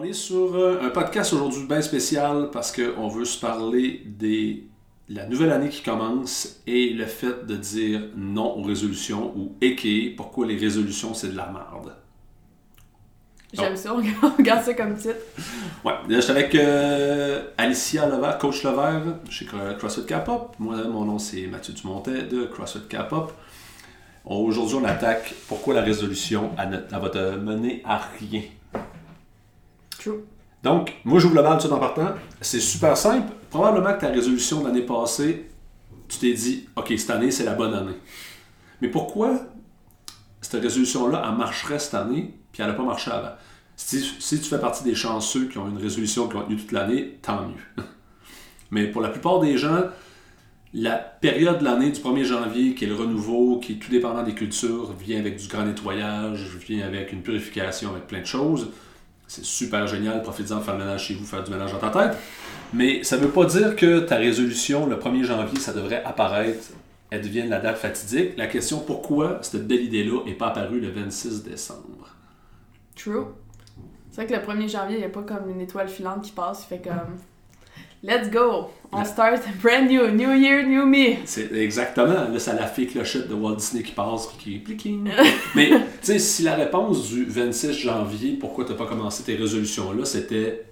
On est sur euh, un podcast aujourd'hui bien spécial parce qu'on veut se parler de la nouvelle année qui commence et le fait de dire non aux résolutions ou équer pourquoi les résolutions c'est de la merde. J'aime ça, on regarde ça comme titre. Ouais, je suis avec euh, Alicia Levert, coach Levert chez CrossFit K-Pop. Moi, mon nom c'est Mathieu Dumontet de CrossFit K-Pop. Aujourd'hui, on attaque pourquoi la résolution elle, va te mener à rien. Donc, moi, j'ouvre le bal tout en partant. C'est super simple. Probablement que ta résolution de l'année passée, tu t'es dit, OK, cette année, c'est la bonne année. Mais pourquoi cette résolution-là, elle marcherait cette année, puis elle n'a pas marché avant? Si, tu fais partie des chanceux qui ont une résolution qui ont tenu toute l'année, tant mieux. Mais pour la plupart des gens, la période de l'année du 1er janvier, qui est le renouveau, qui est tout dépendant des cultures, vient avec du grand nettoyage, vient avec une purification, avec plein de choses. C'est super génial, profitez-en faire le ménage chez vous, faire du ménage dans ta tête. Mais ça ne veut pas dire que ta résolution, le 1er janvier, ça devrait apparaître, elle devienne la date fatidique. La question, pourquoi cette belle idée-là n'est pas apparue le 26 décembre? True. C'est vrai que le 1er janvier, il n'y a pas comme une étoile filante qui passe, fait comme Let's go! On start brand new, new year, new me. C'est exactement. Là, c'est la fée clochette de Walt Disney qui passe qui est Mais, tu sais, si la réponse du 26 janvier, pourquoi tu n'as pas commencé tes résolutions-là, c'était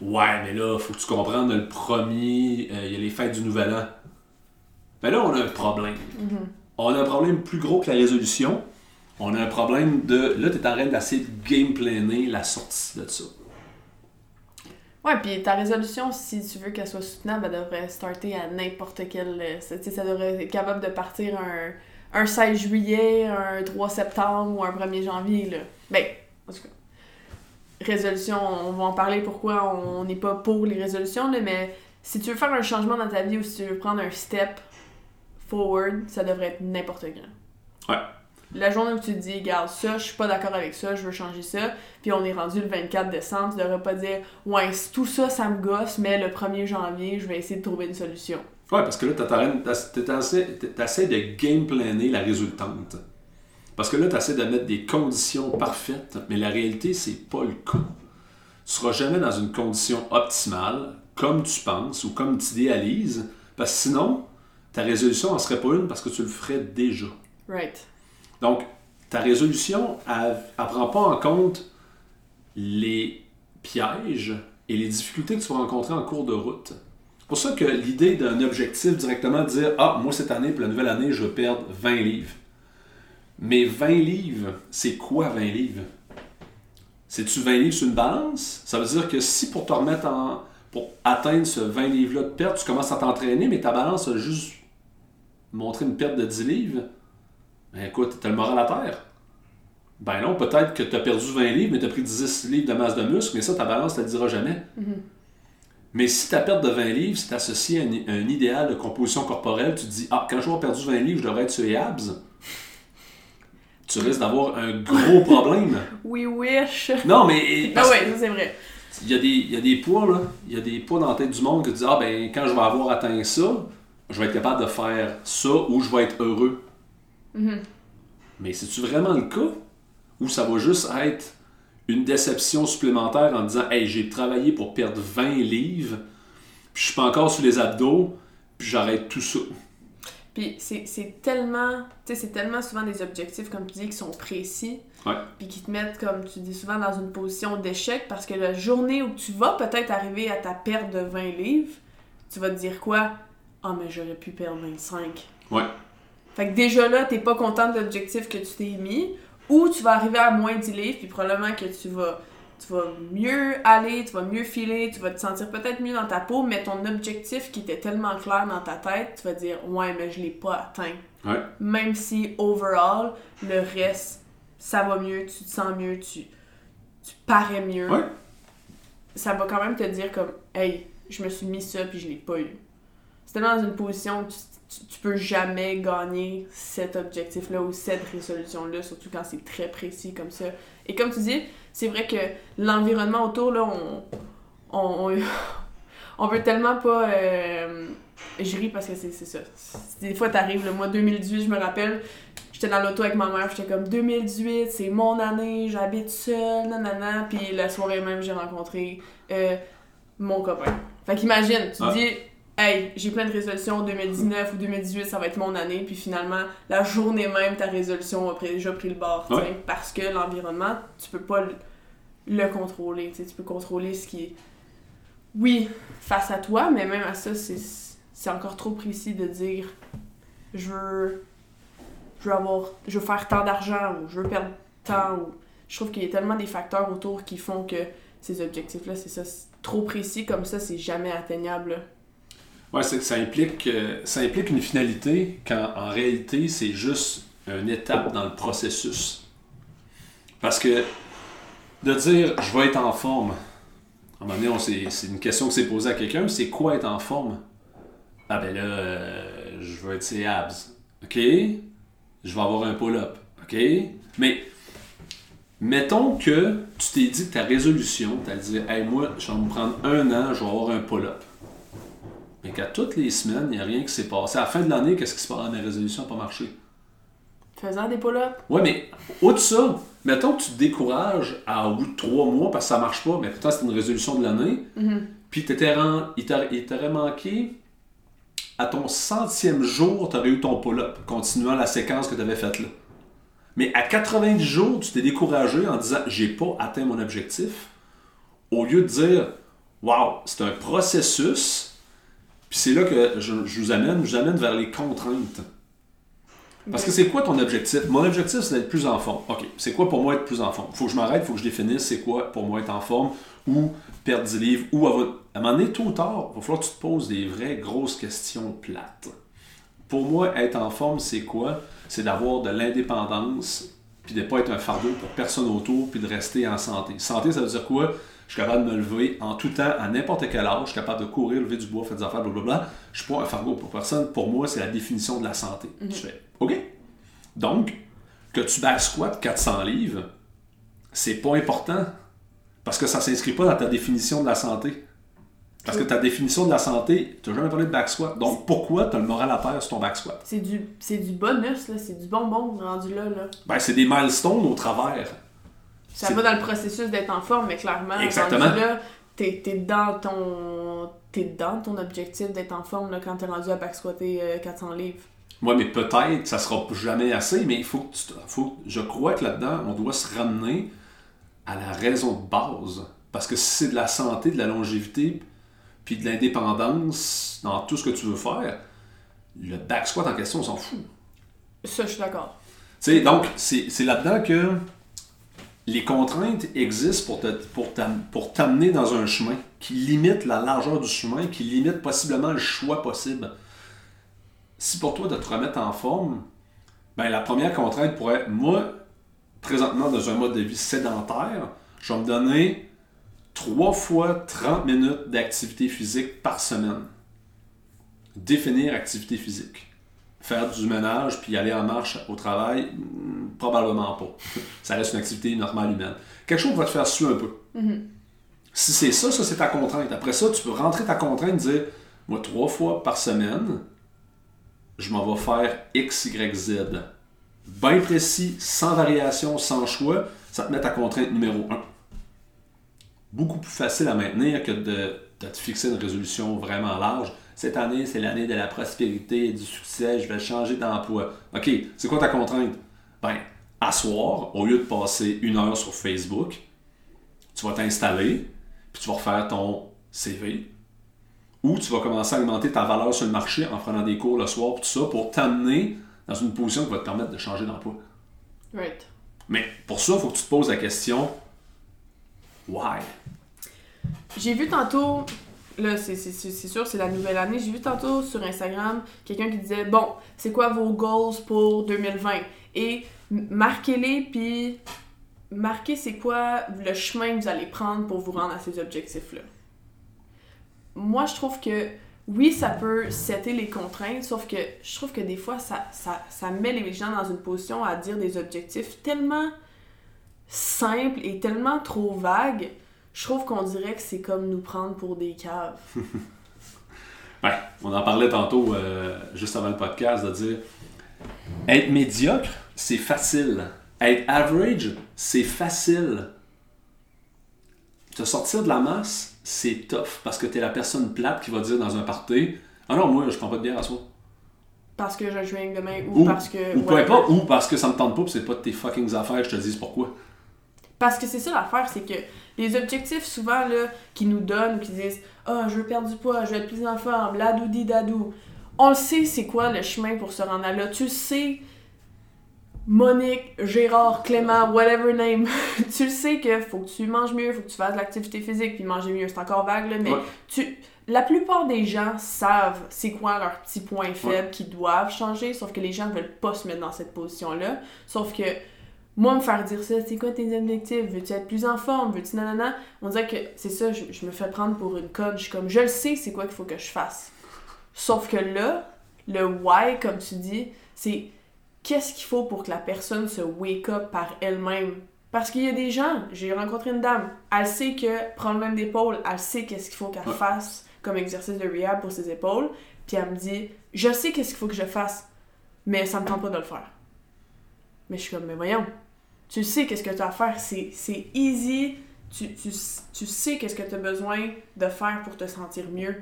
Ouais, mais là, faut que tu comprennes, le premier, euh, il y a les fêtes du Nouvel An. Mais là, on a un problème. Mm-hmm. On a un problème plus gros que la résolution. On a un problème de. Là, tu es en train d'essayer de gameplaner la sortie de ça. Ouais, puis ta résolution, si tu veux qu'elle soit soutenable, elle devrait starter à n'importe quel. Euh, ça devrait être capable de partir un, un 16 juillet, un 3 septembre ou un 1er janvier. Là. Ben, en tout cas, résolution, on va en parler pourquoi on n'est pas pour les résolutions, là, mais si tu veux faire un changement dans ta vie ou si tu veux prendre un step forward, ça devrait être n'importe quand. Ouais. La journée où tu te dis, regarde, ça, je suis pas d'accord avec ça, je veux changer ça, puis on est rendu le 24 décembre, tu devrais pas dire, ouais, tout ça, ça me gosse, mais le 1er janvier, je vais essayer de trouver une solution. Ouais, parce que là, tu essaies de game la résultante. Parce que là, tu essaies de mettre des conditions parfaites, mais la réalité, c'est pas le cas. Tu seras jamais dans une condition optimale, comme tu penses ou comme tu idéalises, parce que sinon, ta résolution en serait pas une parce que tu le ferais déjà. Right. Donc, ta résolution, ne prend pas en compte les pièges et les difficultés que tu vas rencontrer en cours de route. C'est pour ça que l'idée d'un objectif directement de dire Ah, moi cette année, pour la nouvelle année, je veux perdre 20 livres. Mais 20 livres, c'est quoi 20 livres? C'est-tu 20 livres sur une balance? Ça veut dire que si pour te remettre en. pour atteindre ce 20 livres-là de perte, tu commences à t'entraîner, mais ta balance a juste montré une perte de 10 livres, ben écoute, t'as le moral à terre. Ben non, peut-être que tu as perdu 20 livres, mais tu as pris 10 livres de masse de muscle, mais ça, ta balance ne te le dira jamais. Mm-hmm. Mais si ta perte de 20 livres, c'est associé à un, idéal de composition corporelle, tu te dis, ah, quand je vais avoir perdu 20 livres, je devrais être sur les abs, tu risques d'avoir un gros problème. We wish. Non, mais. Ah ouais, ça c'est vrai. Il y, a des, il y a des poids, là. Il y a des poids dans la tête du monde qui disent, ah, ben, quand je vais avoir atteint ça, je vais être capable de faire ça ou je vais être heureux. Mm-hmm. Mais c'est-tu vraiment le cas? Ou ça va juste être une déception supplémentaire en disant Hey, j'ai travaillé pour perdre 20 livres, puis je suis pas encore sur les abdos, puis j'arrête tout ça? Puis c'est tellement, tu sais, c'est tellement souvent des objectifs, comme tu dis, qui sont précis, ouais. puis qui te mettent, comme tu dis souvent, dans une position d'échec, parce que la journée où tu vas peut-être arriver à ta perte de 20 livres, tu vas te dire quoi? Ah, mais j'aurais pu perdre 25. Ouais. Fait que déjà là, t'es pas content de l'objectif que tu t'es mis, ou tu vas arriver à moins 10 livres, puis probablement que tu vas, tu vas mieux aller, tu vas mieux filer, tu vas te sentir peut-être mieux dans ta peau, mais ton objectif qui était tellement clair dans ta tête, tu vas dire Ouais, mais je l'ai pas atteint. Ouais. Même si, overall, le reste, ça va mieux, tu te sens mieux, tu, tu parais mieux. Ouais. Ça va quand même te dire comme Hey, je me suis mis ça, puis je l'ai pas eu. Tellement dans une position où tu tu, peux jamais gagner cet objectif-là ou cette résolution-là, surtout quand c'est très précis comme ça. Et comme tu dis, c'est vrai que l'environnement autour, là, on, on, on, veut tellement pas... Euh, je ris parce que c'est ça. Des fois, t'arrives, le mois 2018, je me rappelle, j'étais dans l'auto avec ma mère, j'étais comme 2018, c'est mon année, j'habite seule, nanana. Puis la soirée même, j'ai rencontré euh, mon copain. Fait qu'imagine, tu Ah. dis, hey, j'ai plein de résolutions, 2019 ou 2018, ça va être mon année. Puis finalement, la journée même, ta résolution a déjà pris le bord, Ouais. parce que l'environnement, tu peux pas le, le contrôler, tu peux contrôler ce qui est, oui, face à toi, mais même à ça, c'est encore trop précis de dire, je veux, je veux avoir, je veux faire tant d'argent ou je veux perdre tant ou je trouve qu'il y a tellement des facteurs autour qui font que ces objectifs-là, c'est ça, c'est trop précis comme ça, c'est jamais atteignable. Que ça implique, ça implique une finalité quand en réalité c'est juste une étape dans le processus. Parce que de dire je vais être en forme, à un moment donné, c'est une question que s'est posée à quelqu'un, c'est quoi être en forme? Ah ben là, euh, je veux être ses abs. OK? Je vais avoir un pull-up. OK? Mais mettons que tu t'es dit que ta résolution, tu as dit Hey, moi, je vais me prendre un an, je vais avoir un pull-up. Mais qu'à toutes les semaines, il n'y a rien qui s'est passé. À la fin de l'année, qu'est-ce qui se passe? Ah, Mes résolutions n'ont pas marché. Faisant des pull-ups, Ouais, mais au de ça, mettons que tu te décourages à, au bout de trois mois parce que ça marche pas, mais pourtant c'est une résolution de l'année, puis t'étais il t'aurait manqué à ton centième jour, tu aurais eu ton pull-up, continuant la séquence que tu avais faite là. Mais à 90 jours, tu t'es découragé en disant j'ai pas atteint mon objectif, au lieu de dire waouh, c'est un processus, puis c'est là que je, je vous amène, je vous amène vers les contraintes. Parce que c'est quoi ton objectif? Mon objectif, c'est d'être plus en forme. OK, c'est quoi pour moi être plus en forme? Faut que je m'arrête, faut que je définisse c'est quoi pour moi être en forme, ou perdre 10 livres, ou avoir... À un moment donné, tôt ou tard, il va falloir que tu te poses des vraies grosses questions plates. Pour moi, être en forme, c'est quoi? C'est d'avoir de l'indépendance, puis de ne pas être un fardeau pour personne autour, puis de rester en santé. Santé, ça veut dire quoi? Je suis capable de me lever en tout temps, à n'importe quel âge, je suis capable de courir, lever du bois, faire des affaires, blablabla. Je suis pas un fardeau pour personne. Pour moi, c'est la définition de la santé. Tu fais, OK? Donc, que tu back squat 400 livres, c'est pas important. Parce que ça s'inscrit pas dans ta définition de la santé. Parce que ta définition de la santé, tu n'as jamais parlé de back squat. Donc, pourquoi tu as le moral à terre sur ton back squat? c'est du, c'est du bonus, c'est du bonbon rendu là. là. Ben, c'est des milestones au travers. Ça va dans le processus d'être en forme, mais clairement, Exactement. rendu là, t'es, t'es dans ton. T'es dans ton objectif d'être en forme là, quand t'es rendu à back squatter euh, 400 livres. Moi, mais peut-être, ça sera jamais assez, mais il faut que tu te- faut, je crois que là-dedans, on doit se ramener à la raison de base. Parce que si c'est de la santé, de la longévité, puis de l'indépendance dans tout ce que tu veux faire, le back squat en question, on s'en fout. Ça, je suis d'accord. Tu sais, donc, c'est là-dedans que les contraintes existent pour te- pour t'am- pour t'amener dans un chemin qui limite la largeur du chemin, qui limite possiblement le choix possible. Si pour toi de te remettre en forme, ben la première contrainte pourrait être, moi, présentement dans un mode de vie sédentaire, je vais me donner 3 fois 30 minutes d'activité physique par semaine. Définir activité physique faire du ménage puis aller en marche au travail, hmm, probablement pas. Ça reste une activité normale humaine. Quelque chose va te faire suer un peu. Si c'est ça, ça c'est ta contrainte. Après ça, tu peux rentrer ta contrainte et dire Moi, trois fois par semaine, je m'en vais faire X, Y, Z. Bien précis, sans variation, sans choix, ça te met ta contrainte numéro 1. Beaucoup plus facile à maintenir que de, de te fixer une résolution vraiment large. Cette année, c'est l'année de la prospérité et du succès, je vais changer d'emploi. OK, c'est quoi ta contrainte? Ben, à soir, au lieu de passer une heure sur Facebook, tu vas t'installer, puis tu vas refaire ton CV, ou tu vas commencer à augmenter ta valeur sur le marché en prenant des cours le soir, tout ça, pour t'amener dans une position qui va te permettre de changer d'emploi. Right. Mais pour ça, il faut que tu te poses la question Why? J'ai vu tantôt, là, c'est sûr, c'est la nouvelle année. J'ai vu tantôt sur Instagram quelqu'un qui disait Bon, c'est quoi vos goals pour 2020 Et marquez-les, puis marquez c'est quoi le chemin que vous allez prendre pour vous rendre à ces objectifs-là. Moi, je trouve que oui, ça peut setter les contraintes, sauf que je trouve que des fois, ça met les gens dans une position à dire des objectifs tellement simples et tellement trop vagues je trouve qu'on dirait que c'est comme nous prendre pour des caves. Ben, on en parlait tantôt, euh, juste avant le podcast, de dire être médiocre, c'est facile. Être average, c'est facile. Te sortir de la masse, c'est tough parce que t'es la personne plate qui va dire dans un party Ah non, moi, je prends pas de bière à soi. Parce que je joue demain ou, Ou, parce que. ou peu importe, ou parce que ça me tente pas, c'est pas de tes fucking affaires, je te dis pourquoi. Parce que c'est ça l'affaire, c'est que les objectifs souvent là, qui nous donnent, qui disent Ah, je veux perdre du poids, je veux être plus en forme, ladoudi dadou. On le sait, c'est quoi le chemin pour se rendre à là. Tu sais, Monique, Gérard, Clément, whatever name. tu le sais que faut que tu manges mieux, faut que tu fasses de l'activité physique, puis manger mieux. C'est encore vague, là, mais Ouais. tu. La plupart des gens savent c'est quoi leurs petits points faibles qui doivent changer, sauf que les gens veulent pas se mettre dans cette position-là. Sauf que moi, me faire dire ça, c'est quoi tes objectifs? Veux-tu être plus en forme? Veux-tu nanana? On dirait que c'est ça, je, je me fais prendre pour une conne. Je suis comme, je le sais, c'est quoi qu'il faut que je fasse. Sauf que là, le why, comme tu dis, c'est qu'est-ce qu'il faut pour que la personne se wake up par elle-même? Parce qu'il y a des gens, j'ai rencontré une dame, elle sait que prendre même d'épaule, elle sait qu'est-ce qu'il faut qu'elle fasse comme exercice de rehab pour ses épaules, puis elle me dit, je sais qu'est-ce qu'il faut que je fasse, mais ça me tente pas de le faire. Mais je suis comme, mais voyons, tu sais qu'est-ce que tu as à faire, c'est c'est easy, tu, tu, tu sais qu'est-ce que tu as besoin de faire pour te sentir mieux.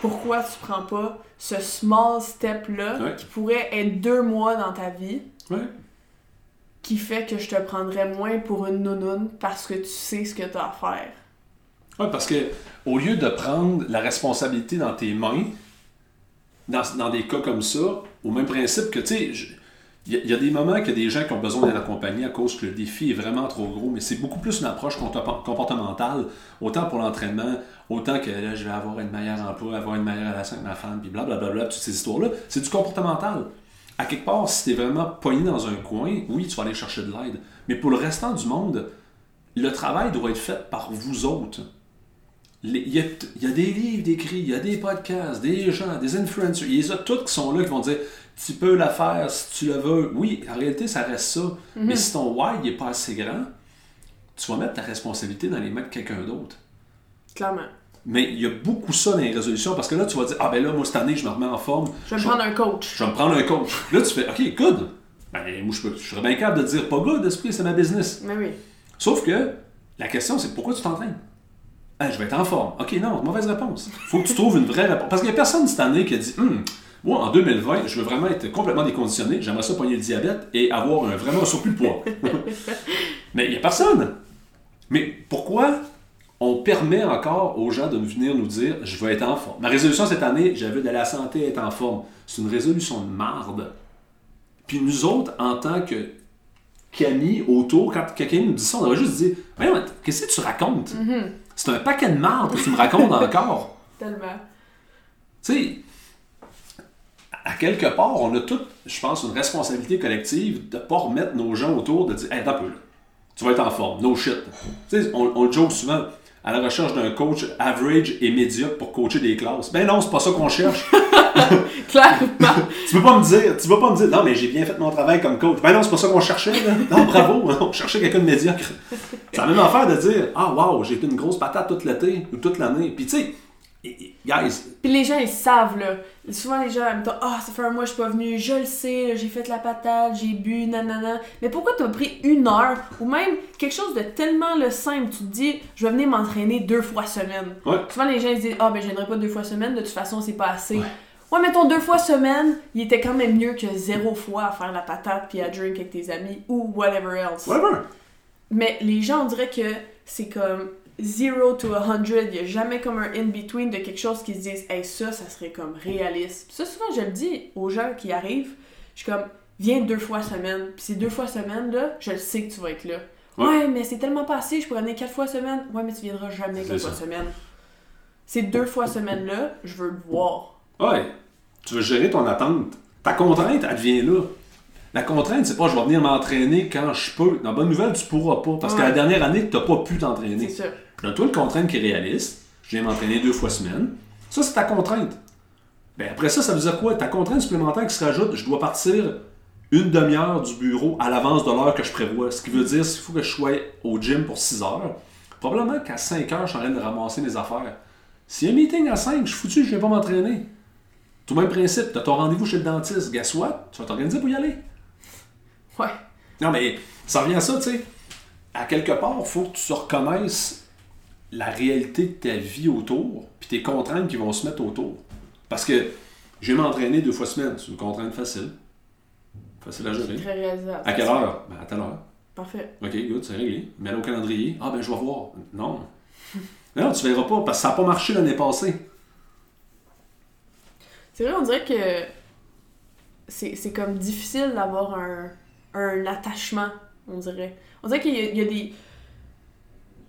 Pourquoi tu prends pas ce small step-là Ouais. qui pourrait être deux mois dans ta vie, Ouais. qui fait que je te prendrais moins pour une nounoune parce que tu sais ce que tu as à faire? Ouais, parce que au lieu de prendre la responsabilité dans tes mains, dans, dans des cas comme ça, au même principe que, tu sais, il y, a- des moments qu'il y a des gens qui ont besoin d'être accompagnés à cause que le défi est vraiment trop gros, mais c'est beaucoup plus une approche comporte- comportementale, autant pour l'entraînement, autant que là, je vais avoir une meilleure emploi, avoir une meilleure relation avec ma femme, puis blablabla, toutes ces histoires-là. C'est du comportemental. À quelque part, si t'es vraiment pogné dans un coin, oui, tu vas aller chercher de l'aide. Mais pour le restant du monde, le travail doit être fait par vous autres. Les- Il y, a, il y a des livres d'écrits, il y a des podcasts, des gens, des influencers, il y a tous qui sont là qui vont dire tu peux la faire si tu le veux. Oui, en réalité, ça reste ça. Mais si ton why n'est pas assez grand, tu vas mettre ta responsabilité dans les mains de quelqu'un d'autre. Clairement. Mais il y a beaucoup ça dans les résolutions parce que là, tu vas dire Ah ben là, moi cette année, je me remets en forme. Je vais me prendre un coach. Je vais me prendre un coach. Là, tu fais OK, good. Ben, moi, je, peux- je serais bien capable de dire pas good, esprit, c'est ma business. Mais oui. Sauf que la question, c'est pourquoi tu t'entraînes? Ah, je vais être en forme. OK, non, mauvaise réponse. faut que tu trouves une vraie réponse. Parce qu'il n'y a personne cette année qui a dit Hum, moi, en 2020, je veux vraiment être complètement déconditionné, j'aimerais ça pogner le diabète et avoir un, vraiment un surplus de poids. Mais il n'y a personne. Mais pourquoi on permet encore aux gens de venir nous dire je veux être en forme? Ma résolution cette année, j'avais de la santé être en forme. C'est une résolution de marde. Puis nous autres, en tant que Camille autour, quand quelqu'un nous dit ça, on devrait juste dire Voyons, mais qu'est-ce que tu racontes? C'est un paquet de marde que tu me racontes encore. Tellement. Tu sais, à quelque part, on a toutes, je pense, une responsabilité collective de ne pas remettre nos gens autour, de dire Hey, attends un peu, là. tu vas être en forme, no shit. On, on le joke souvent à la recherche d'un coach average et médiocre pour coacher des classes. Ben non, c'est pas ça qu'on cherche. Clairement. tu peux pas me dire, tu vas pas me dire, non, mais j'ai bien fait mon travail comme coach. Ben non, c'est pas ça qu'on cherchait, là. Non, bravo, on cherchait quelqu'un de médiocre. C'est la même affaire de dire, ah, wow, j'ai été une grosse patate toute l'été ou toute l'année. Puis tu sais, guys, Puis les gens, ils savent, là. Souvent, les gens, ils me disent Ah, ça fait un mois que je suis pas venu, je le sais, j'ai fait la patate, j'ai bu, nanana. Mais pourquoi t'as pris une heure ou même quelque chose de tellement le simple Tu te dis Je vais venir m'entraîner deux fois semaine. Ouais. Souvent, les gens, ils se disent Ah, ben, je viendrai pas deux fois semaine, de toute façon, c'est pas assez. Ouais. Ouais. mettons deux fois semaine, il était quand même mieux que zéro fois à faire la patate puis à drink avec tes amis ou whatever else. whatever. Mais les gens, on dirait que c'est comme 0 to 100. Il n'y a jamais comme un in-between de quelque chose qui se disent, hey, ça, ça serait comme réaliste. Puis ça, souvent, je le dis aux gens qui arrivent. Je suis comme, viens deux fois semaine. Puis ces deux fois semaine, là, je le sais que tu vas être là. Ouais. Ouais, mais c'est tellement pas assez, je pourrais venir quatre fois semaine. Ouais, mais tu viendras jamais quatre fois semaine. Ces deux fois semaine-là, je veux le voir. Ouais. Tu veux gérer ton attente. Ta contrainte, elle vient là. La contrainte, c'est pas je vais venir m'entraîner quand je peux. Dans bonne nouvelle, tu pourras pas. Parce que la dernière année, tu n'as pas pu C'est t'entraîner. ça. Donne-toi une contrainte qui est réaliste. Je viens m'entraîner deux fois semaine. Ça, c'est ta contrainte. Ben, après ça, ça veut dire quoi? Ta contrainte supplémentaire qui se rajoute, je dois partir une demi-heure du bureau à l'avance de l'heure que je prévois. Ce qui veut dire qu'il faut que je sois au gym pour 6 heures. Probablement qu'à 5 heures, je suis en train de ramasser mes affaires. S'il y a un meeting à 5, je suis foutu, je viens pas m'entraîner. Tout le même principe, tu as ton rendez-vous chez le dentiste. Guess what? Tu vas t'organiser pour y aller. Ouais. Non, mais ça revient à ça, tu sais. À quelque part, il faut que tu reconnaisses la réalité de ta vie autour, puis tes contraintes qui vont se mettre autour. Parce que je vais m'entraîner deux fois semaine. C'est une contrainte facile. Facile à gérer. Très réalisable. À quelle heure? Ben, à telle heure. Parfait. OK, good, c'est réglé. Mets-le au calendrier. Ah, ben, je vais voir. Non. Non, tu verras pas, parce que ça n'a pas marché l'année passée. C'est vrai, on dirait que c'est comme difficile d'avoir un, un attachement, on dirait. On dirait qu'il y, a- il y a des.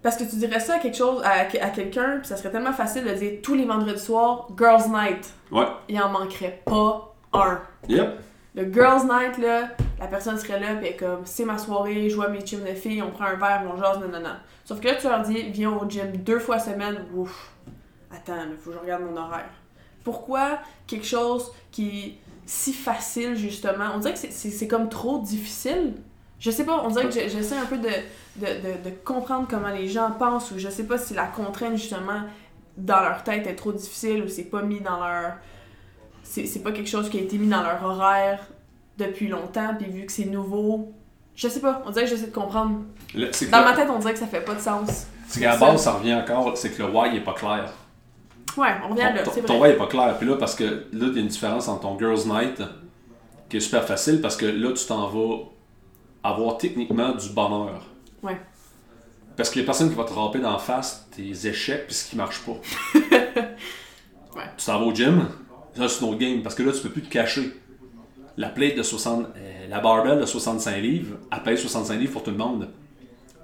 Parce que tu dirais ça à quelque chose, à, à quelqu'un, puis ça serait tellement facile de dire tous les vendredis soirs, Girls Night. Ouais. Il en manquerait pas un. Yep. Le Girls Night, là, la personne serait là, puis comme, c'est ma soirée, je vois mes chums de filles, on prend un verre, on jase, nanana. Sauf que là, tu leur dis, viens au gym deux fois semaine, ouf. Attends, il faut que je regarde mon horaire. Pourquoi quelque chose qui si facile, justement, on dirait que c'est- comme trop difficile. Je sais pas, on dirait que j'essaie un peu de, de, de, de comprendre comment les gens pensent, ou je sais pas si la contrainte, justement, dans leur tête est trop difficile, ou c'est pas mis dans leur c'est pas quelque chose qui a été mis dans leur horaire depuis longtemps, puis vu que c'est nouveau, je sais pas, on dirait que j'essaie de comprendre. Le- Dans ma tête, on dirait que ça fait pas de sens. c'est qu'à la base, ça revient encore, c'est que le why n'est pas clair. Ouais, on revient là, ton, ton vrai. why n'est pas clair. Puis là, parce que là, il y a une différence entre ton Girls Night, qui est super facile, parce que là, tu t'en vas avoir techniquement du bonheur. Ouais. Parce qu'il y a personne qui va te râper d'en face tes échecs puis ce qui marche pas. Ouais. Tu t'en vas au gym, ça c'est notre game, parce que là, tu peux plus te cacher. La plate de 60, euh, la barbell de 65 livres, elle pèse 65 livres pour tout le monde.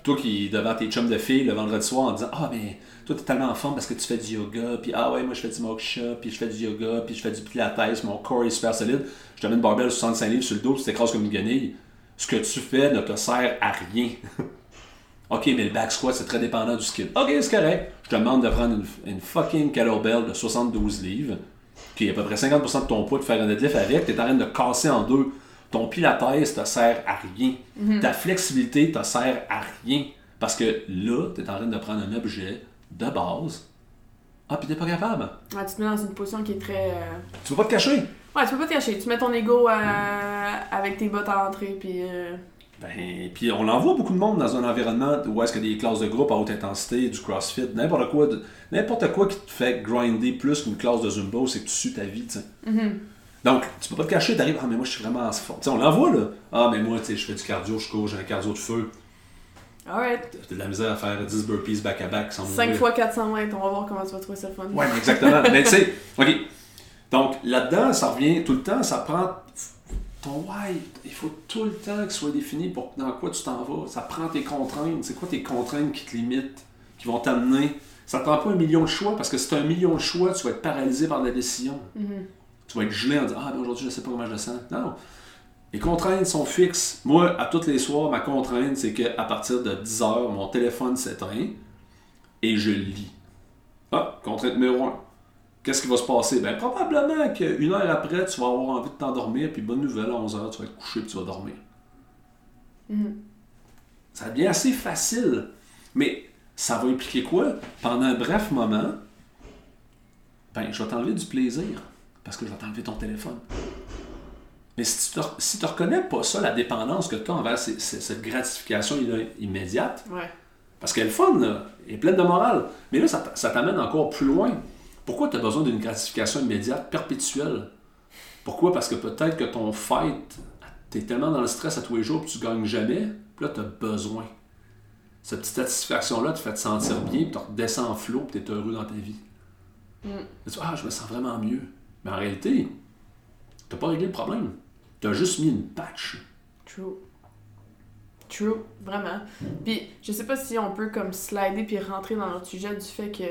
Toi qui, devant tes chums de filles le vendredi soir en disant Ah, mais toi, t'es tellement en forme parce que tu fais du yoga, puis ah ouais, moi je fais du moksha, puis je fais du yoga, puis je fais du pilates, mon corps est super solide. Je te mets une barbell de 65 livres sur le dos, tu t'écrases comme une guenille. Ce que tu fais ne te sert à rien. ok, mais le back squat, c'est très dépendant du skill. Ok, c'est correct. Je te demande de prendre une, une fucking kettlebell de 72 livres, qui est à peu près 50% de ton poids, de faire un deadlift avec, tu es en train de casser en deux. Ton pilates te sert à rien. Ta flexibilité te sert à rien. Parce que là, tu es en train de prendre un objet de base. Ah, puis t'es pas capable? Ouais, tu te mets dans une position qui est très. euh, Tu peux pas te cacher. Ouais, tu peux pas te cacher. Tu mets ton ego euh, avec tes bottes à l'entrée, puis. euh, Ben, puis on en voit beaucoup de monde dans un environnement où est-ce a des classes de groupe à haute intensité, du crossfit, n'importe quoi, de- n'importe quoi qui te fait grinder plus qu'une classe de zumba, c'est que tu sues ta vie, tu sais. mhm. Donc, tu peux pas te cacher, t'arrives, ah, mais moi, je suis vraiment en forme. Tu sais, on l'envoie, là. Ah, mais moi, tu sais, je fais du cardio, je cours, j'ai un cardio de feu. Alright. T'as de la misère à faire 10 burpees back-à-back sans 5 mourir. fois 400 mètres, on va voir comment tu vas trouver ça fun. Ouais, exactement. mais tu sais, OK. Donc, là-dedans, ça revient tout le temps, ça prend ton why. Il faut tout le temps qu'il soit défini pour dans quoi tu t'en vas. Ça prend tes contraintes. C'est quoi tes contraintes qui te limitent, qui vont t'amener? Ça te prend pas un million de choix, parce que si tu as un million de choix, tu vas être paralysé par la décision. Mhm. Tu vas être gelé en disant Ah, ben aujourd'hui, je sais pas comment je le sens. Non. Les contraintes sont fixes. Moi, à tous les soirs, ma contrainte, c'est qu'à partir de 10 heures, mon téléphone s'éteint et je lis. Ah, contrainte numéro 1. Qu'est-ce qui va se passer? Ben, probablement qu'une heure après, tu vas avoir envie de t'endormir, puis bonne nouvelle, à 11 heures, tu vas être couché et tu vas dormir. Mhm. Ça devient assez facile. Mais ça va impliquer quoi? Pendant un bref moment, ben, je vais t'enlever du plaisir parce que je vais t'enlever ton téléphone. Mais si tu ne si reconnais pas ça, la dépendance que tu as envers ces- ces- cette gratification immédiate, Ouais. parce qu'elle est fun, là, elle est pleine de morale, mais là, ça, t'amène encore plus loin. Pourquoi tu as besoin d'une gratification immédiate, perpétuelle? Pourquoi? Parce que peut-être que ton fight, tu es tellement dans le stress à tous les jours que tu gagnes jamais, puis là, tu as besoin. Cette petite satisfaction-là te fait te sentir bien, puis tu redescends en flot, puis tu es heureux dans ta vie. Mm. Tu dis, ah, je me sens vraiment mieux. Mais en réalité, tu pas réglé le problème. Tu as juste mis une patch. True. True, vraiment. Puis, je sais pas si on peut comme slider puis rentrer dans notre sujet du fait que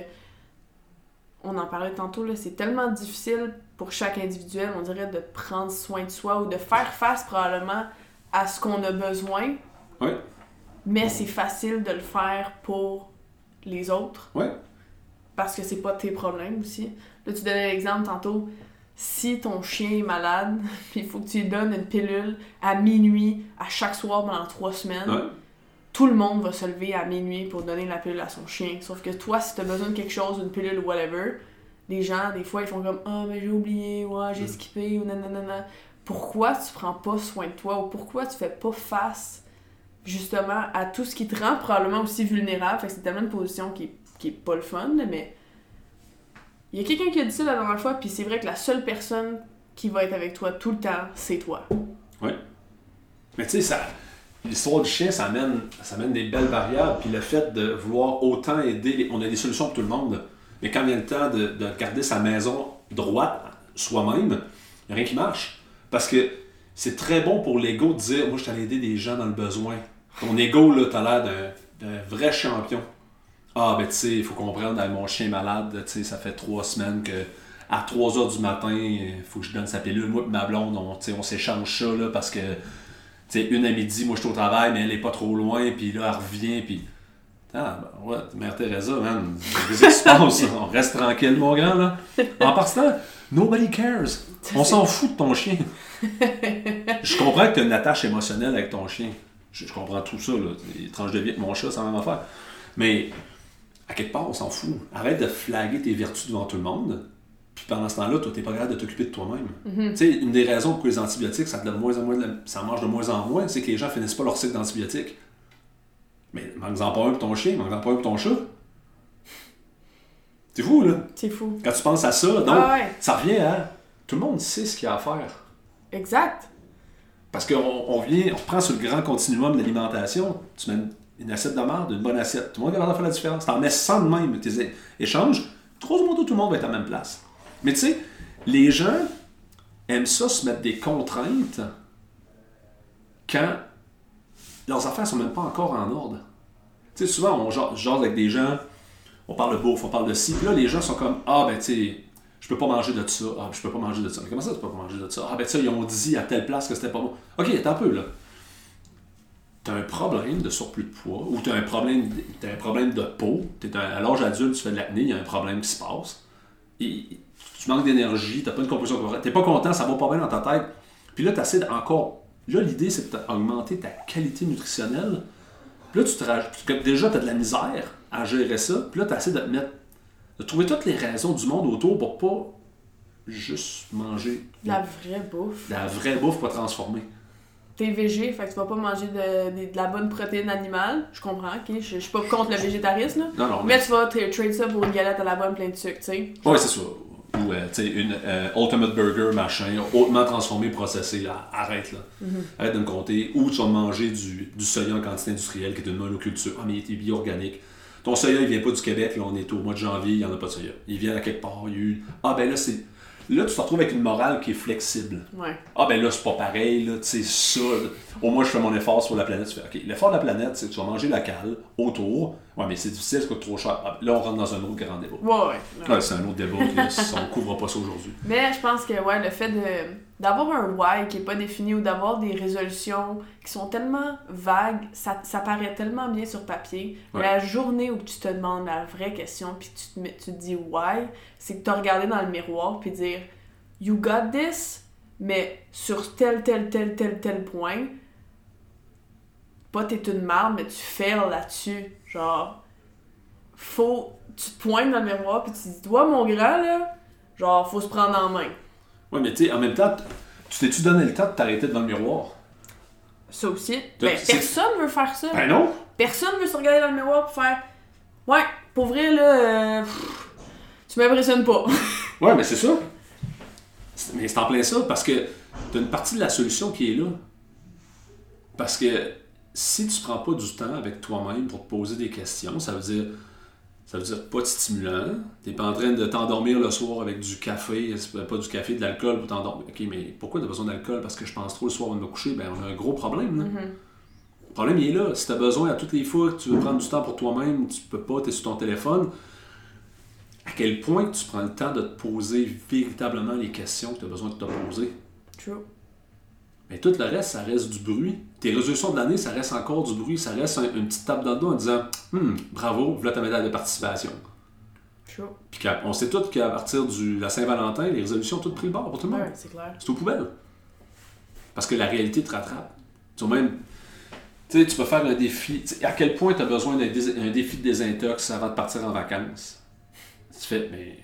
on en parlait tantôt là, c'est tellement difficile pour chaque individuel, on dirait de prendre soin de soi ou de faire face probablement à ce qu'on a besoin. Ouais. Mais c'est facile de le faire pour les autres Ouais. parce que c'est pas tes problèmes aussi. Là, tu donnais l'exemple tantôt. Si ton chien est malade, puis il faut que tu lui donnes une pilule à minuit, à chaque soir pendant trois semaines, Ouais. tout le monde va se lever à minuit pour donner la pilule à son chien. Sauf que toi, si t'as besoin de quelque chose, une pilule ou whatever, les gens, des fois, ils font comme Ah, mais j'ai oublié, ouais, j'ai skippé, ou nanana. pourquoi tu prends pas soin de toi ou pourquoi tu fais pas face justement à tout ce qui te rend probablement aussi vulnérable? Fait que c'est tellement une position qui, qui est pas le fun, mais il y a quelqu'un qui a dit ça la dernière fois, puis c'est vrai que la seule personne qui va être avec toi tout le temps, c'est toi. Mais tu sais, ça. L'histoire du chien, ça amène, ça amène des belles variables. Puis le fait de vouloir autant aider, on a des solutions pour tout le monde. Mais quand vient le temps de, de garder sa maison droite soi-même, il a rien qui marche. Parce que c'est très bon pour l'ego de dire Moi, je t'allais aider des gens dans le besoin. Ton ego, là, t'as l'air d'un vrai champion. Ah, ben, tu sais, il faut comprendre, avec mon chien malade, tu sais, ça fait trois semaines que à 3 heures du matin, il faut que je donne sa pilule. Moi et ma blonde, on, tu sais, on s'échange ça, là, parce que, tu sais, une à midi, moi, je suis au travail, mais elle est pas trop loin, puis là, elle revient, puis... Ah, ben, ouais, Mère Teresa, man, qu'est-ce qui se passe? On reste tranquille, mon grand, là. En partant, nobody cares. On s'en fout de ton chien. Je comprends que tu as une attache émotionnelle avec ton chien. Je, je comprends tout ça, là. Les tranches de vie avec mon chat, c'est la même affaire. Mais, à quelque part, on s'en fout. Arrête de flaguer tes vertus devant tout le monde. Puis pendant ce temps-là, toi, t'es pas capable de t'occuper de toi-même. Tu sais, une des raisons pour les antibiotiques, ça, te donne de moins en moins de la- ça marche de moins en moins, c'est que les gens finissent pas leur cycle d'antibiotiques. Mais manque-en pas un pour ton chien, manque-en pas un pour ton chat. C'est fou, là. C'est fou. Quand tu penses à ça, donc, Ah ouais, ça revient à. Tout le monde sait ce qu'il y a à faire. exact. Parce qu'on on vient, on prend sur le grand continuum d'alimentation, tu mets une, assiette de merde, une bonne assiette. Tout le monde est capable faire la différence. T'en mets 100 de même, tes échanges, grosso modo, tout le monde va être à la même place. Mais tu sais, les gens aiment ça se mettre des contraintes quand leurs affaires sont même pas encore en ordre. Tu sais, souvent, on jase avec des gens, on parle de bouffe, on parle de ci, puis là, les gens sont comme Ah, ben, tu sais, je peux pas manger de ça, ah, je peux pas manger de ça. Mais comment ça, tu peux pas manger de ça? Ah, ben, ça, ils ont dit à telle place que c'était pas bon. Ok, attends un peu, là. T'as un problème de surplus de poids, ou t'as un problème, t'as un problème de peau, un- à l'âge adulte, tu fais de l'acné, il y a un problème qui se passe. Et, tu manques d'énergie, t'as pas une composition correcte, t'es pas content, ça va pas bien dans ta tête. Puis là, t'essaies de- encore. Là, l'idée, c'est d'augmenter ta qualité nutritionnelle. Puis là, tu te rajoutes. Déjà, tu as de la misère à gérer ça. Puis là, tu essaies de te mettre. de trouver toutes les raisons du monde autour pour pas juste manger la vraie bouffe. la vraie bouffe pour transformer. T'es végé, fait que tu vas pas manger de, de- de la bonne protéine animale. Je comprends, ok? Je, je suis pas contre le végétarisme, là. Non, non, mais. Mais tu vas tra- trade ça pour une galette à la bonne pleine de sucre, tu sais. Ouais, c'est ça. Ou, euh, tu sais, une euh, Ultimate Burger, machin, hautement transformé, processé, là. Arrête, là. Arrête de me compter. Ou tu vas manger du, du soya en quantité industrielle, qui est une monoculture. Ah, mais il est bio-organique. Ton soya, il vient pas du Québec, là, on est au mois de janvier, il n'y en a pas de soya. Il vient à quelque part, il y a eu... Ah, ben là, c'est. Là, tu te retrouves avec une morale qui est flexible. Ouais. Ah, ben là, c'est pas pareil, là, tu sais, ça. Au moins, je fais mon effort sur la planète. Tu fais, OK, l'effort de la planète, c'est que tu vas manger local, autour. Ouais, mais c'est difficile, ça coûte trop cher. Ah, là, on rentre dans un autre grand débat. Ouais, ouais. c'est un autre débat, on ne couvre pas ça aujourd'hui. Mais je pense que ouais, le fait d'avoir un why qui est pas défini ou d'avoir des résolutions qui sont tellement vagues, ça, ça paraît tellement bien sur papier. Ouais. La journée où tu te demandes la vraie question puis tu te, tu te dis why, c'est que tu as regardé dans le miroir puis dire you got this, mais sur tel tel tel tel tel point, pas t'es une merde, mais tu fails là-dessus. Genre, faut. Tu te pointes dans le miroir puis tu te dis toi mon grand là, genre faut se prendre en main. Ouais, mais tu sais, en même temps, tu t'es-tu donné le temps de t'arrêter devant le miroir? Ça aussi. Ben, personne veut faire ça. Ben non! Personne veut se regarder dans le miroir pour faire Ouais, pour vrai, là, euh, pff, tu m'impressionnes pas. Ouais, mais c'est ça. Mais c'est en plein ça, parce que t'as une partie de la solution qui est là. Parce que si tu prends pas du temps avec toi-même pour te poser des questions, ça veut dire ça veut dire pas de stimulant. T'es pas en train de t'endormir le soir avec du café, pas du café, de l'alcool pour t'endormir. Ok, mais pourquoi t'as besoin d'alcool? Parce que je pense trop le soir avant de me coucher. Ben, on a un gros problème. là. Le problème, il est là. Si t'as besoin à toutes les fois que tu veux prendre du temps pour toi-même, tu peux pas, t'es sur ton téléphone. À quel point tu prends le temps de te poser véritablement les questions que tu as besoin de te poser? True. Mais tout le reste, ça reste du bruit. Tes résolutions de l'année, ça reste encore du bruit. Ça reste un- une petite tape dans le dos en disant Hum, bravo, voilà ta médaille de participation. Puis on sait tous qu'à partir de la Saint-Valentin, les résolutions ont toutes pris le bord pour tout le monde. Ouais, c'est clair. C'est aux poubelles. Parce que la réalité te rattrape. Tu vois, même, tu sais, tu peux faire un défi. À quel point tu as besoin d'un défi de désintox avant de partir en vacances? Tu fais, mais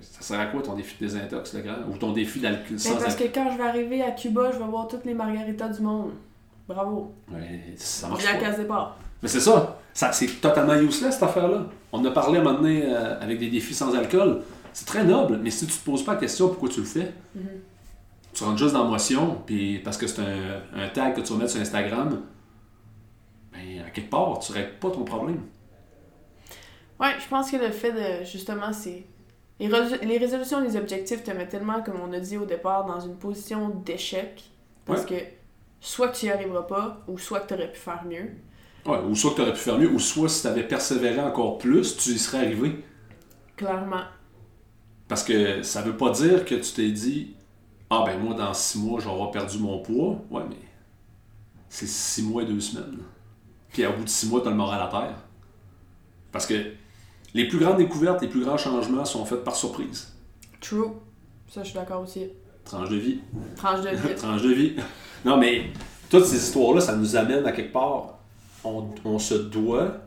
ça sert à quoi ton défi de désintox, le grand? Ou ton défi d'alcool Mais sans parce que quand je vais arriver à Cuba, je vais voir toutes les margaritas du monde. Bravo. Ouais, ça marche départ. Mais c'est ça. ça c'est totalement useless, cette affaire-là. On a parlé à un moment donné euh, avec des défis sans alcool. C'est très noble, mais si tu te poses pas la question pourquoi tu le fais, Mhm. tu rentres juste dans la motion, puis parce que c'est un, un tag que tu vas mettre sur Instagram, ben, à quelque part, tu règles pas ton problème. Ouais, je pense que le fait de, justement, c'est... Les, les résolutions, les objectifs te mettent tellement, comme on a dit au départ, dans une position d'échec. Parce que soit que tu y arriveras pas, ou soit que tu aurais pu faire mieux. Ouais, ou soit que tu aurais pu faire mieux, ou soit si tu avais persévéré encore plus, tu y serais arrivé. Clairement. Parce que ça veut pas dire que tu t'es dit Ah ben moi dans six mois je vais avoir perdu mon poids. Ouais mais c'est six mois et deux semaines. Puis au bout de six mois, tu as le moral à terre. Parce que les plus grandes découvertes, les plus grands changements sont faits par surprise. True. Ça, je suis d'accord aussi. Tranche de vie. Tranche de vie. Tranche de vie. Non mais toutes ces histoires-là, ça nous amène à quelque part. On, on se doit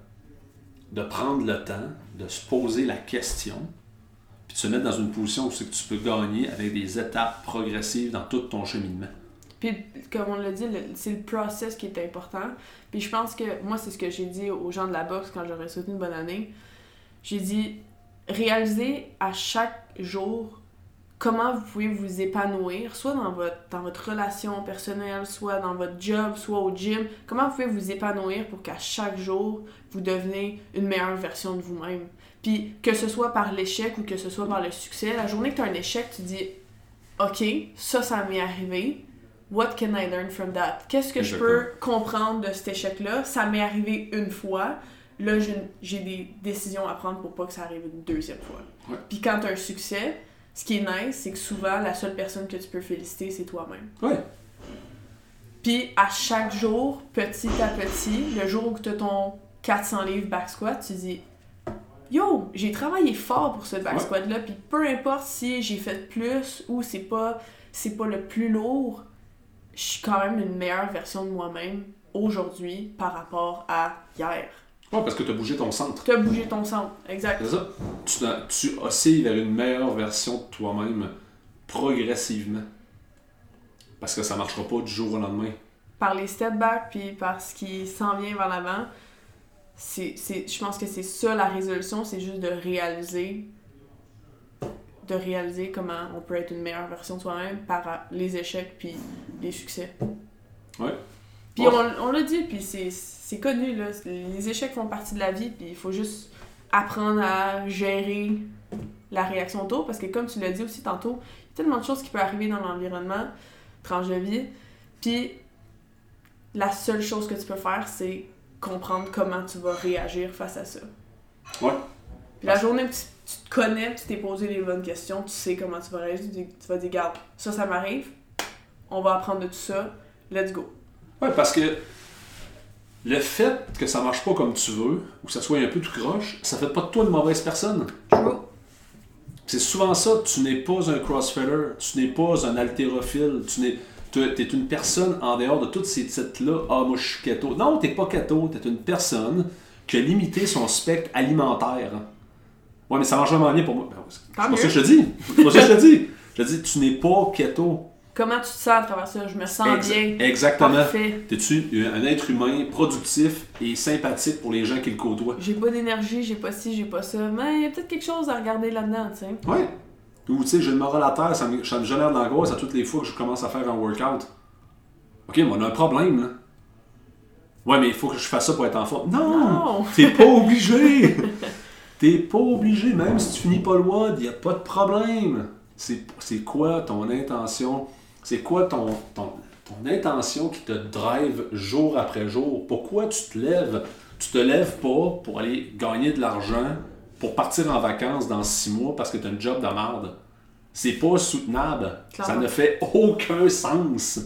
de prendre le temps de se poser la question puis de se mettre dans une position où c'est que tu peux gagner avec des étapes progressives dans tout ton cheminement. Puis, comme on l'a dit, c'est le process qui est important. Puis, je pense que moi, c'est ce que j'ai dit aux gens de la boxe quand j'aurais souhaité une bonne année. J'ai dit, réalisez à chaque jour comment vous pouvez vous épanouir, soit dans votre, dans votre relation personnelle, soit dans votre job, soit au gym. Comment vous pouvez vous épanouir pour qu'à chaque jour, vous devenez une meilleure version de vous-même. Puis, que ce soit par l'échec ou que ce soit par le succès, la journée que tu as un échec, tu dis, OK, ça, ça m'est arrivé. What can I learn from that? Qu'est-ce que je peux comprendre de cet échec-là? Ça m'est arrivé une fois. Là, j'ai- des décisions à prendre pour pas que ça arrive une deuxième fois. Ouais. Puis quand tu as un succès, ce qui est nice, c'est que souvent, la seule personne que tu peux féliciter, c'est toi-même. Ouais. Puis à chaque jour, petit à petit, le jour où tu as ton 400 livres back squat, tu dis Yo, j'ai travaillé fort pour ce back Ouais. squat là, puis peu importe si j'ai fait plus ou c'est pas c'est pas le plus lourd, je suis quand même une meilleure version de moi-même aujourd'hui par rapport à hier. Ouais, parce que tu as bougé ton centre. Tu as bougé ton centre, exact. C'est ça. Tu, tu oscilles vers une meilleure version de toi-même progressivement. Parce que ça marchera pas du jour au lendemain. Par les step back puis par ce qui s'en vient vers l'avant, c'est, je pense que c'est ça la résolution, c'est juste de réaliser de réaliser comment on peut être une meilleure version de soi-même par les échecs puis les succès. Ouais. Puis on, on l'a dit, puis c'est, c'est connu, là. Les échecs font partie de la vie, puis il faut juste apprendre à gérer la réaction autour, parce que comme tu l'as dit aussi tantôt, il y a tellement de choses qui peuvent arriver dans l'environnement, tranche de vie, puis la seule chose que tu peux faire, c'est comprendre comment tu vas réagir face à ça. Ouais. Puis la journée où tu, tu te connais, tu t'es posé les bonnes questions, tu sais comment tu vas réagir, tu, tu vas dire, garde, ça, ça m'arrive, on va apprendre de tout ça, let's go. Ouais, parce que le fait que ça marche pas comme tu veux, ou que ça soit un peu tout croche, ça fait pas de toi une mauvaise personne. C'est souvent ça, tu n'es pas un crossfitter, tu n'es pas un haltérophile, tu n'es tu es une personne en dehors de tous ces titres-là. Ah, moi je suis keto. Non, t'es pas keto, t'es une personne qui a limité son spectre alimentaire. Ouais, mais ça marche vraiment bien pour moi. Ben, c'est mieux. ça que je te dis. C'est pas ça que je te dis. Je te dis, tu n'es pas keto. Comment tu te sens à travers ça? Je me sens Ex- bien. Exactement. T'es-tu un être humain productif et sympathique pour les gens qui le côtoient? J'ai pas d'énergie, j'ai pas ci, j'ai pas ça. Mais il y a peut-être quelque chose à regarder là-dedans, tu sais. Ouais. Ou tu sais, j'ai le moral à terre, ça me, ça me génère d'angoisse à toutes les fois que je commence à faire un workout. Ok, mais on a un problème, là. Ouais, mais il faut que je fasse ça pour être en forme. Non! Non! T'es pas obligé! T'es pas obligé, même si tu finis pas le WOD, y a pas de problème. C'est quoi ton intention? C'est quoi ton, ton, ton intention qui te drive jour après jour? Pourquoi tu te lèves? Tu te lèves pas pour aller gagner de l'argent, pour partir en vacances dans six mois parce que t'as un job de merde? C'est pas soutenable. Ça ne fait aucun sens.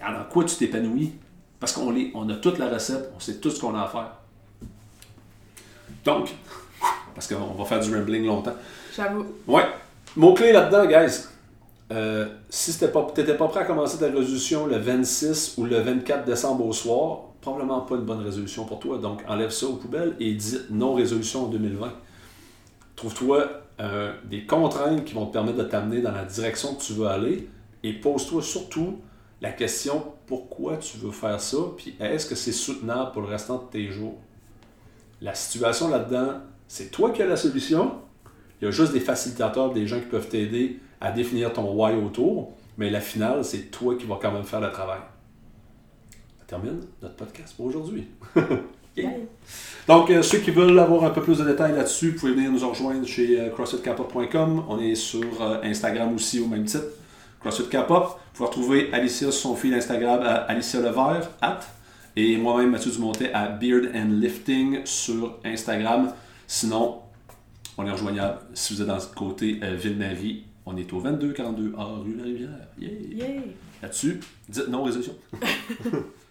Alors, quoi tu t'épanouis? Parce qu'on on a toute la recette, on sait tout ce qu'on a à faire. Donc, parce qu'on va faire du rambling longtemps. J'avoue. Ouais. Mot-clé là-dedans, guys. Euh, si tu n'étais pas prêt à commencer ta résolution le 26 ou le 24 décembre au soir, probablement pas une bonne résolution pour toi. Donc, enlève ça aux poubelles et dis non résolution en 2020. Trouve-toi euh, des contraintes qui vont te permettre de t'amener dans la direction que tu veux aller et pose-toi surtout la question pourquoi tu veux faire ça, puis est-ce que c'est soutenable pour le restant de tes jours? La situation là-dedans, c'est toi qui as la solution. Il y a juste des facilitateurs, des gens qui peuvent t'aider à définir ton why autour, mais la finale, c'est toi qui vas quand même faire le travail. Ça termine notre podcast pour aujourd'hui. Donc, euh, ceux qui veulent avoir un peu plus de détails là-dessus, vous pouvez venir nous rejoindre chez euh, crossfitcapop.com. On est sur euh, Instagram aussi au même titre, CrossFit Capop. Vous pouvez retrouver Alicia sur son fil Instagram à Alicia Levert, at, et moi-même Mathieu Dumontet à Beard and Lifting sur Instagram. Sinon, on est rejoignable si vous êtes dans ce côté euh, Ville-Marie. On est au 2242A rue La Rivière. Yeah. Yay! Là-dessus, dites non résolution.